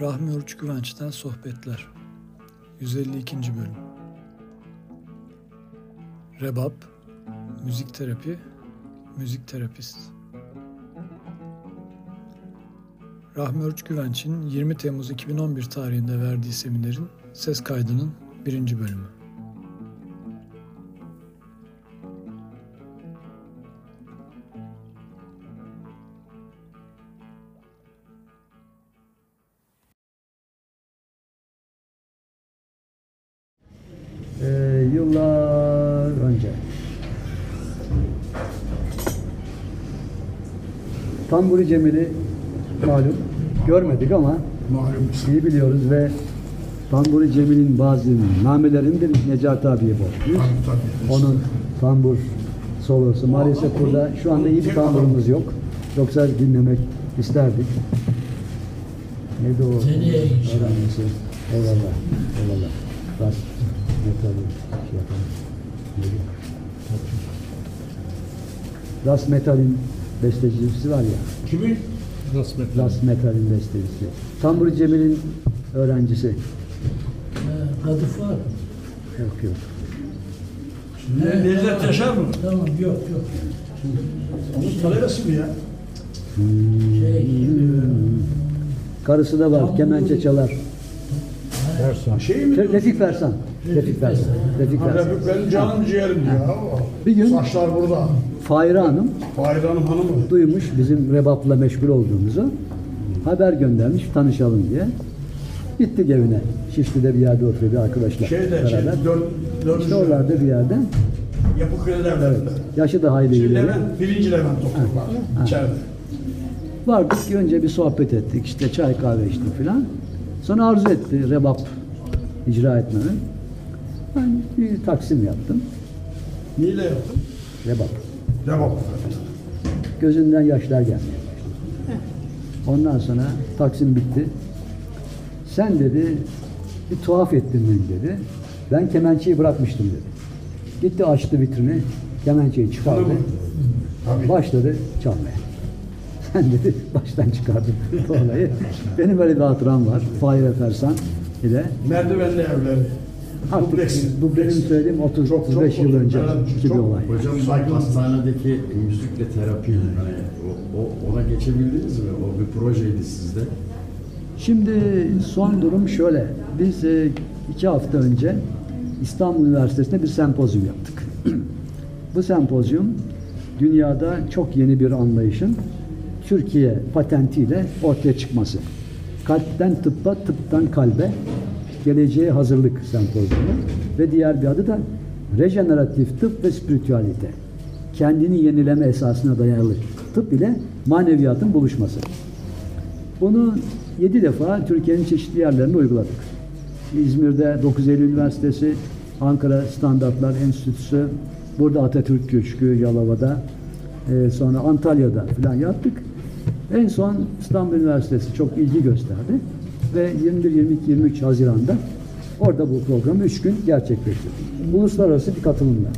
Rahmi Oruç Güvenç'ten Sohbetler 152. Bölüm Rebap Müzik Terapi Müzik Terapist Rahmi Oruç Güvenç'in 20 Temmuz 2011 tarihinde verdiği seminerin ses kaydının birinci bölümü. Tamburi Cemil'i malum görmedik ama Malum. iyi biliyoruz ve Tamburi Cemil'in bazı namelerini de Necati abiye borçluyuz. Onun tambur solosu. Maalesef burada şu anda iyi bir tamburumuz yok. Yoksa dinlemek isterdik. Neydi o? Öğrenmesi. Eyvallah. Eyvallah. Rast metali şey yapalım. Rast Metal'in bestecisi var ya. Kimin? Rast Metal'in bestecisi. Tamburi Cemil'in öğrencisi. Ee, Kadıf var. Yok yok. Ne, Necdet Yaşar mı? Tamam yok yok. Onun talebesi mi ya? Şey, Karısı da var. Kemençe çalar. Şey mi? Refik Fersan. Refik Fersan. Refik benim canım ciğerim ya. Bir gün- Saçlar burada. Fahire Hanım Fahir Hanım hanımı. duymuş bizim rebapla meşgul olduğumuzu. Haber göndermiş tanışalım diye. Gittik evine. Şişli'de bir yerde oturuyor bir arkadaşla Şeyde, beraber. şey, dört, dördüncü İşte oralarda bir yerde. yapı kredi evlerinde. Yaşı da hayli Şey, ileri. Levent, birinci Levent otururlar içeride. Vardık önce bir sohbet ettik. işte çay kahve içtik filan. Sonra arzu etti rebap icra etmemi. Ben bir taksim yaptım. Neyle yaptın? Rebap. Devam. Gözünden yaşlar gelmeye başladı. Ondan sonra Taksim bitti. Sen dedi bir tuhaf ettin beni dedi. Ben kemençeyi bırakmıştım dedi. Gitti açtı vitrini, kemençeyi çıkardı. Tabii. Başladı çalmaya. Sen dedi baştan çıkardın olayı. Benim böyle bir hatıram var. Fahir Fersan ile Merdivenli evleri. Artık Dubleks. bu benim söylediğim 30-35 yıl önce bir çok- olay. Hocam bu hastanedeki müzikle terapi hani o, o- ona geçebildiniz mi? O bir projeydi sizde. Şimdi son durum şöyle. Biz e, iki hafta önce İstanbul Üniversitesi'nde bir sempozyum yaptık. Bu sempozyum dünyada çok yeni bir anlayışın Türkiye patentiyle ortaya çıkması. Kalpten tıbba, tıptan kalbe geleceğe hazırlık sempozyumu ve diğer bir adı da rejeneratif tıp ve spiritüalite. Kendini yenileme esasına dayalı tıp ile maneviyatın buluşması. Bunu 7 defa Türkiye'nin çeşitli yerlerinde uyguladık. İzmir'de 9 Eylül Üniversitesi, Ankara Standartlar Enstitüsü, burada Atatürk Köşkü, Yalova'da, e, sonra Antalya'da falan yaptık. En son İstanbul Üniversitesi çok ilgi gösterdi ve 21, 22, 23 Haziran'da orada bu programı 3 gün gerçekleştirdik. Uluslararası bir katılımla.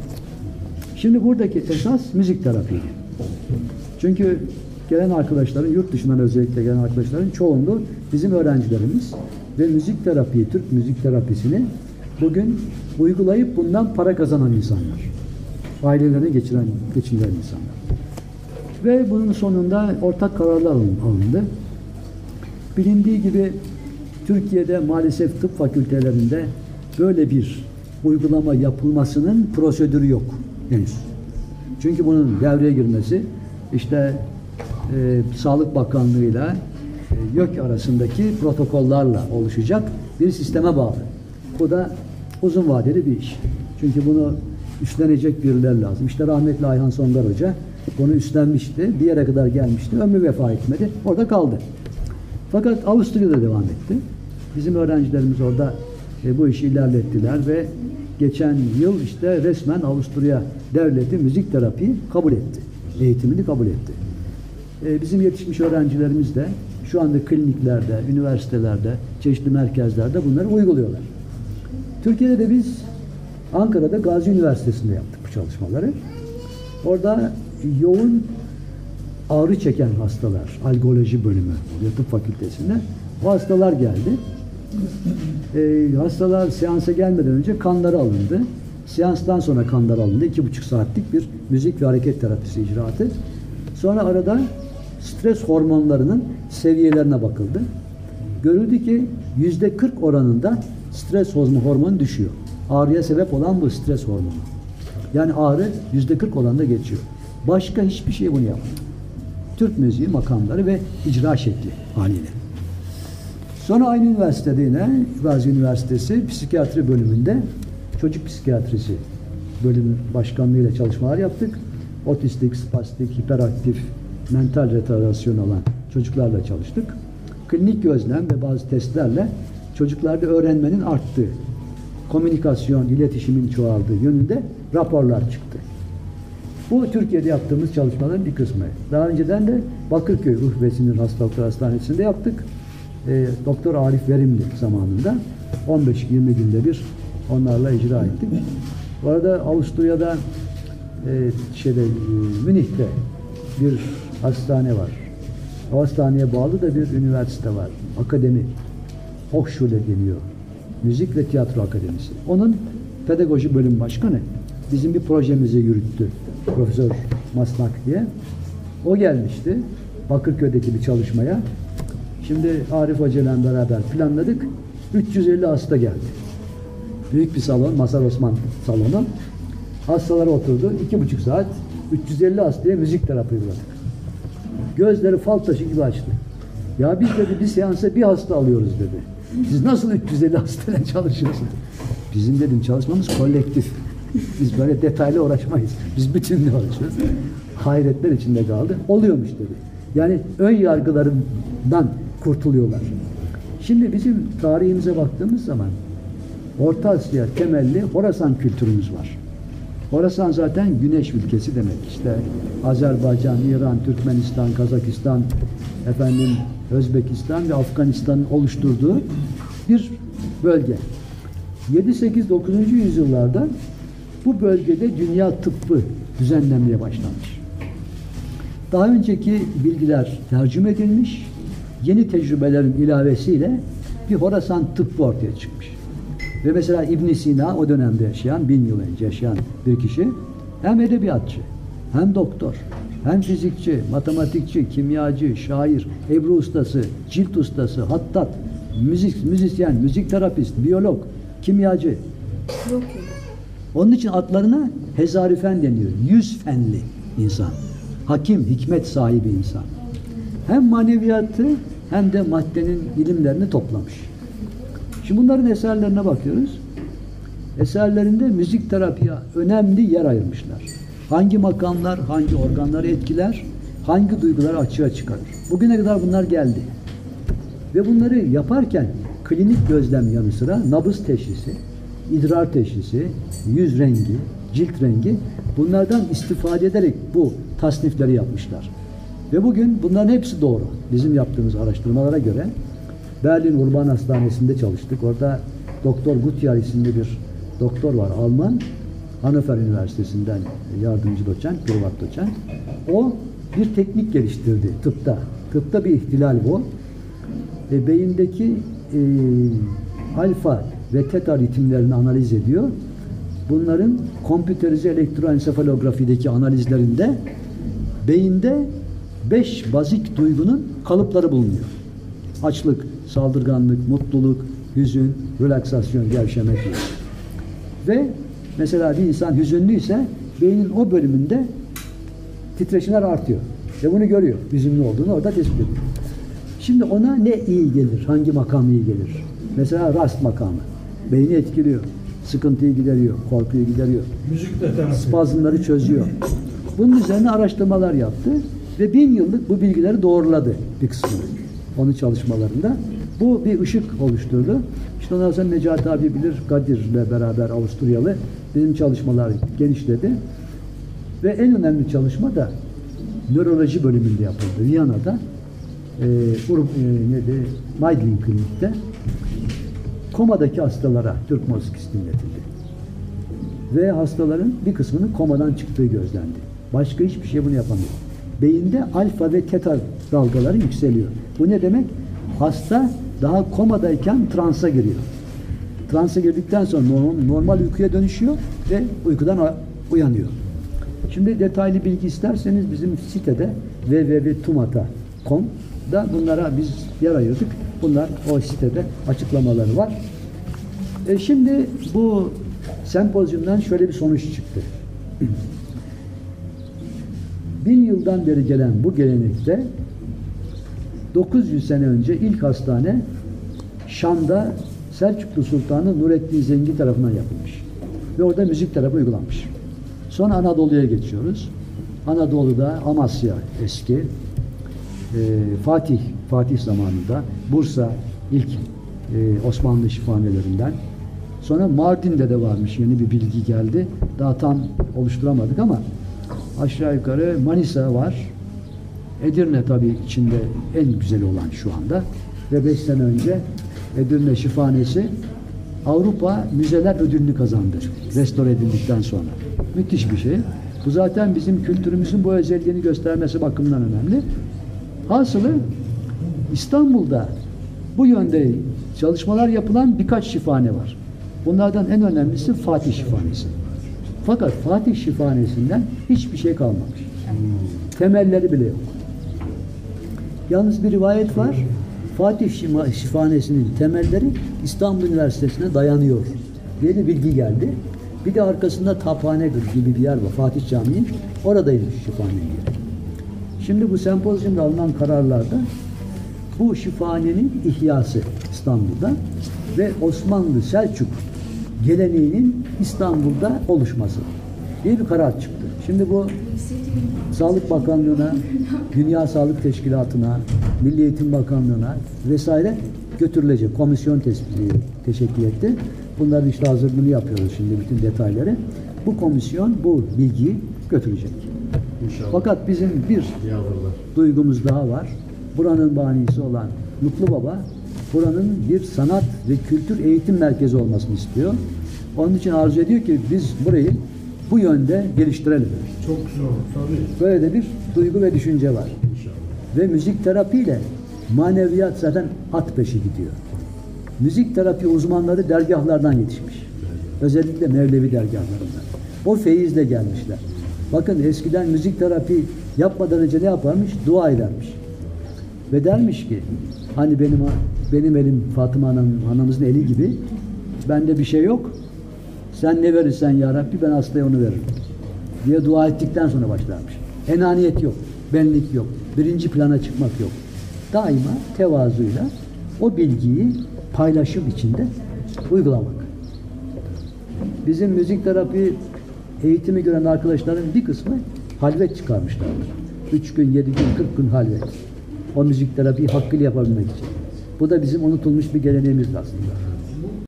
Şimdi buradaki esas müzik terapiydi. Çünkü gelen arkadaşların, yurt dışından özellikle gelen arkadaşların çoğunluğu bizim öğrencilerimiz ve müzik terapiyi, Türk müzik terapisini bugün uygulayıp bundan para kazanan insanlar. Ailelerini geçiren, geçindiren insanlar. Ve bunun sonunda ortak kararlar alın- alındı. Bilindiği gibi Türkiye'de maalesef tıp fakültelerinde böyle bir uygulama yapılmasının prosedürü yok henüz. Çünkü bunun devreye girmesi işte e, Sağlık Bakanlığı'yla e, YÖK arasındaki protokollarla oluşacak bir sisteme bağlı. Bu da uzun vadeli bir iş. Çünkü bunu üstlenecek birileri lazım. İşte rahmetli Ayhan Songar Hoca bunu üstlenmişti. Bir yere kadar gelmişti. Ömrü vefa etmedi. Orada kaldı. Fakat Avusturya'da devam etti. Bizim öğrencilerimiz orada e, bu işi ilerlettiler ve geçen yıl işte resmen Avusturya devleti müzik terapiyi kabul etti. Eğitimini kabul etti. E, bizim yetişmiş öğrencilerimiz de şu anda kliniklerde, üniversitelerde, çeşitli merkezlerde bunları uyguluyorlar. Türkiye'de de biz Ankara'da Gazi Üniversitesi'nde yaptık bu çalışmaları. Orada yoğun ağrı çeken hastalar, algoloji bölümü oluyor fakültesinde. O hastalar geldi. Ee, hastalar seansa gelmeden önce kanları alındı. Seanstan sonra kanlar alındı. iki buçuk saatlik bir müzik ve hareket terapisi icraatı. Sonra arada stres hormonlarının seviyelerine bakıldı. Görüldü ki yüzde 40 oranında stres hormonu düşüyor. Ağrıya sebep olan bu stres hormonu. Yani ağrı yüzde 40 oranda geçiyor. Başka hiçbir şey bunu yapmıyor. Türk müziği makamları ve icra şekli haliyle. Sonra aynı üniversitede yine Gazi Üniversitesi Psikiyatri bölümünde çocuk psikiyatrisi bölümü başkanlığıyla çalışmalar yaptık. Otistik, spastik, hiperaktif, mental retardasyon olan çocuklarla çalıştık. Klinik gözlem ve bazı testlerle çocuklarda öğrenmenin arttığı, komünikasyon, iletişimin çoğaldığı yönünde raporlar çıktı. Bu Türkiye'de yaptığımız çalışmaların bir kısmı. Daha önceden de Bakırköy Ruh Hastalıkları Hastanesi'nde yaptık. E, Doktor Arif Verimli zamanında 15-20 günde bir onlarla icra ettik. Bu arada Avusturya'da e, şeyde, e, Münih'te bir hastane var. O hastaneye bağlı da bir üniversite var. Akademi. Hochschule deniyor. Müzik ve Tiyatro Akademisi. Onun pedagoji bölüm başkanı bizim bir projemizi yürüttü. Profesör Masnak diye. O gelmişti Bakırköy'deki bir çalışmaya. Şimdi Arif Hoca ile beraber planladık. 350 hasta geldi. Büyük bir salon, Masar Osman salonu. Hastalar oturdu. iki buçuk saat 350 hastaya müzik terapi uyguladık. Gözleri fal taşı gibi açtı. Ya biz dedi bir seansa bir hasta alıyoruz dedi. Siz nasıl 350 hastayla çalışıyorsunuz? Bizim dedim çalışmamız kolektif. Biz böyle detaylı uğraşmayız. Biz bütünle uğraşıyoruz. Hayretler içinde kaldı. Oluyormuş dedi. Yani ön yargılarından kurtuluyorlar. Şimdi bizim tarihimize baktığımız zaman Orta Asya temelli Horasan kültürümüz var. Horasan zaten güneş ülkesi demek. İşte Azerbaycan, İran, Türkmenistan, Kazakistan, efendim Özbekistan ve Afganistan'ın oluşturduğu bir bölge. 7-8-9. yüzyıllarda bu bölgede dünya tıbbı düzenlenmeye başlanmış. Daha önceki bilgiler tercüme edilmiş, yeni tecrübelerin ilavesiyle bir Horasan tıbbı ortaya çıkmış. Ve mesela İbn Sina o dönemde yaşayan, bin yıl önce yaşayan bir kişi hem edebiyatçı, hem doktor, hem fizikçi, matematikçi, kimyacı, şair, ebru ustası, cilt ustası, hattat, müzik, müzisyen, müzik terapist, biyolog, kimyacı. Onun için adlarına hezarifen deniyor. Yüz fenli insan. Hakim, hikmet sahibi insan. Hem maneviyatı hem de maddenin ilimlerini toplamış. Şimdi bunların eserlerine bakıyoruz. Eserlerinde müzik terapiye önemli yer ayırmışlar. Hangi makamlar, hangi organları etkiler, hangi duyguları açığa çıkarır. Bugüne kadar bunlar geldi. Ve bunları yaparken klinik gözlem yanı sıra nabız teşhisi, idrar teşhisi, yüz rengi, cilt rengi bunlardan istifade ederek bu tasnifleri yapmışlar. Ve bugün bunların hepsi doğru. Bizim yaptığımız araştırmalara göre Berlin Urban Hastanesi'nde çalıştık. Orada Doktor Gutjahr isimli bir doktor var Alman. Hannover Üniversitesi'nden yardımcı doçent, privat doçent. O bir teknik geliştirdi tıpta. Tıpta bir ihtilal bu. E, beyindeki e, alfa ve teta ritimlerini analiz ediyor. Bunların kompüterize elektroensefalografideki analizlerinde beyinde beş bazik duygunun kalıpları bulunuyor. Açlık, saldırganlık, mutluluk, hüzün, relaksasyon, gevşemek gibi. Ve mesela bir insan hüzünlüyse beynin o bölümünde titreşimler artıyor. Ve bunu görüyor. Hüzünlü olduğunu orada tespit ediyor. Şimdi ona ne iyi gelir? Hangi makam iyi gelir? Mesela rast makamı. Beyni etkiliyor. Sıkıntıyı gideriyor. Korkuyu gideriyor. Müzik de terapi. Spazmları çözüyor. Bunun üzerine araştırmalar yaptı. Ve bin yıllık bu bilgileri doğruladı bir kısmını. Onun çalışmalarında. Bu bir ışık oluşturdu. İşte ondan sonra Necati abi bilir Kadir'le beraber Avusturyalı bizim çalışmalar genişledi. Ve en önemli çalışma da nöroloji bölümünde yapıldı. Viyana'da e, Ur, e, neydi? Meidling Klinik'te komadaki hastalara Türk musikisi dinletildi. Ve hastaların bir kısmının komadan çıktığı gözlendi. Başka hiçbir şey bunu yapamıyor. Beyinde alfa ve teta dalgaları yükseliyor. Bu ne demek? Hasta daha komadayken transa giriyor. Transa girdikten sonra normal, uykuya dönüşüyor ve uykudan uyanıyor. Şimdi detaylı bilgi isterseniz bizim sitede www.tumata.com.da bunlara biz yer ayırdık. Bunlar o sitede açıklamaları var. E şimdi bu sempozyumdan şöyle bir sonuç çıktı. Bin yıldan beri gelen bu gelenekte 900 sene önce ilk hastane Şam'da Selçuklu Sultanı Nurettin Zengi tarafından yapılmış. Ve orada müzik tarafı uygulanmış. Sonra Anadolu'ya geçiyoruz. Anadolu'da Amasya eski, e, Fatih, Fatih zamanında, Bursa ilk e, Osmanlı şifanelerinden. Sonra Mardin'de de varmış yeni bir bilgi geldi. Daha tam oluşturamadık ama aşağı yukarı Manisa var. Edirne tabii içinde en güzeli olan şu anda. Ve 5 sene önce Edirne Şifanesi Avrupa Müzeler Ödülünü kazandı. Restore edildikten sonra. Müthiş bir şey. Bu zaten bizim kültürümüzün bu özelliğini göstermesi bakımından önemli. Hasılı İstanbul'da bu yönde çalışmalar yapılan birkaç şifane var. Bunlardan en önemlisi Fatih Şifanesi. Fakat Fatih Şifanesi'nden hiçbir şey kalmamış. Temelleri bile yok. Yalnız bir rivayet var. Fatih Şifanesi'nin temelleri İstanbul Üniversitesi'ne dayanıyor diye bir bilgi geldi. Bir de arkasında Taphane gibi bir yer var. Fatih Camii. Oradaymış şifanenin yeri. Şimdi bu sempozyumda alınan kararlarda bu şifanenin ihyası İstanbul'da ve Osmanlı Selçuk geleneğinin İstanbul'da oluşması diye bir karar çıktı. Şimdi bu Sağlık Bakanlığı'na, Dünya Sağlık Teşkilatı'na, Milli Eğitim Bakanlığı'na vesaire götürülecek. Komisyon tespiti teşekkür etti. Bunların işte hazırlığını yapıyoruz şimdi bütün detayları. Bu komisyon bu bilgiyi götürecek. İnşallah. Fakat bizim bir İyi alırlar. duygumuz daha var. Buranın banisi olan Mutlu Baba buranın bir sanat ve kültür eğitim merkezi olmasını istiyor. Onun için arzu ediyor ki biz burayı bu yönde geliştirelim. Çok güzel tabii. Böyle de bir duygu ve düşünce var. Ve müzik terapiyle maneviyat zaten at peşi gidiyor. Müzik terapi uzmanları dergahlardan yetişmiş. Özellikle Mevlevi dergahlarından. O feyizle gelmişler. Bakın eskiden müzik terapi yapmadan önce ne yaparmış? Dua edermiş. Ve dermiş ki hani benim benim elim Fatıma Anam, anamızın eli gibi bende bir şey yok. Sen ne verirsen ya Rabbi ben hastaya onu veririm. Diye dua ettikten sonra başlarmış. Enaniyet yok, benlik yok, birinci plana çıkmak yok. Daima tevazuyla o bilgiyi paylaşım içinde uygulamak. Bizim müzik terapi eğitimi gören arkadaşların bir kısmı halvet çıkarmışlardır. Üç gün, yedi gün, kırk gün halvet. O müzik terapiyi hakkıyla yapabilmek için. Bu da bizim unutulmuş bir geleneğimiz aslında.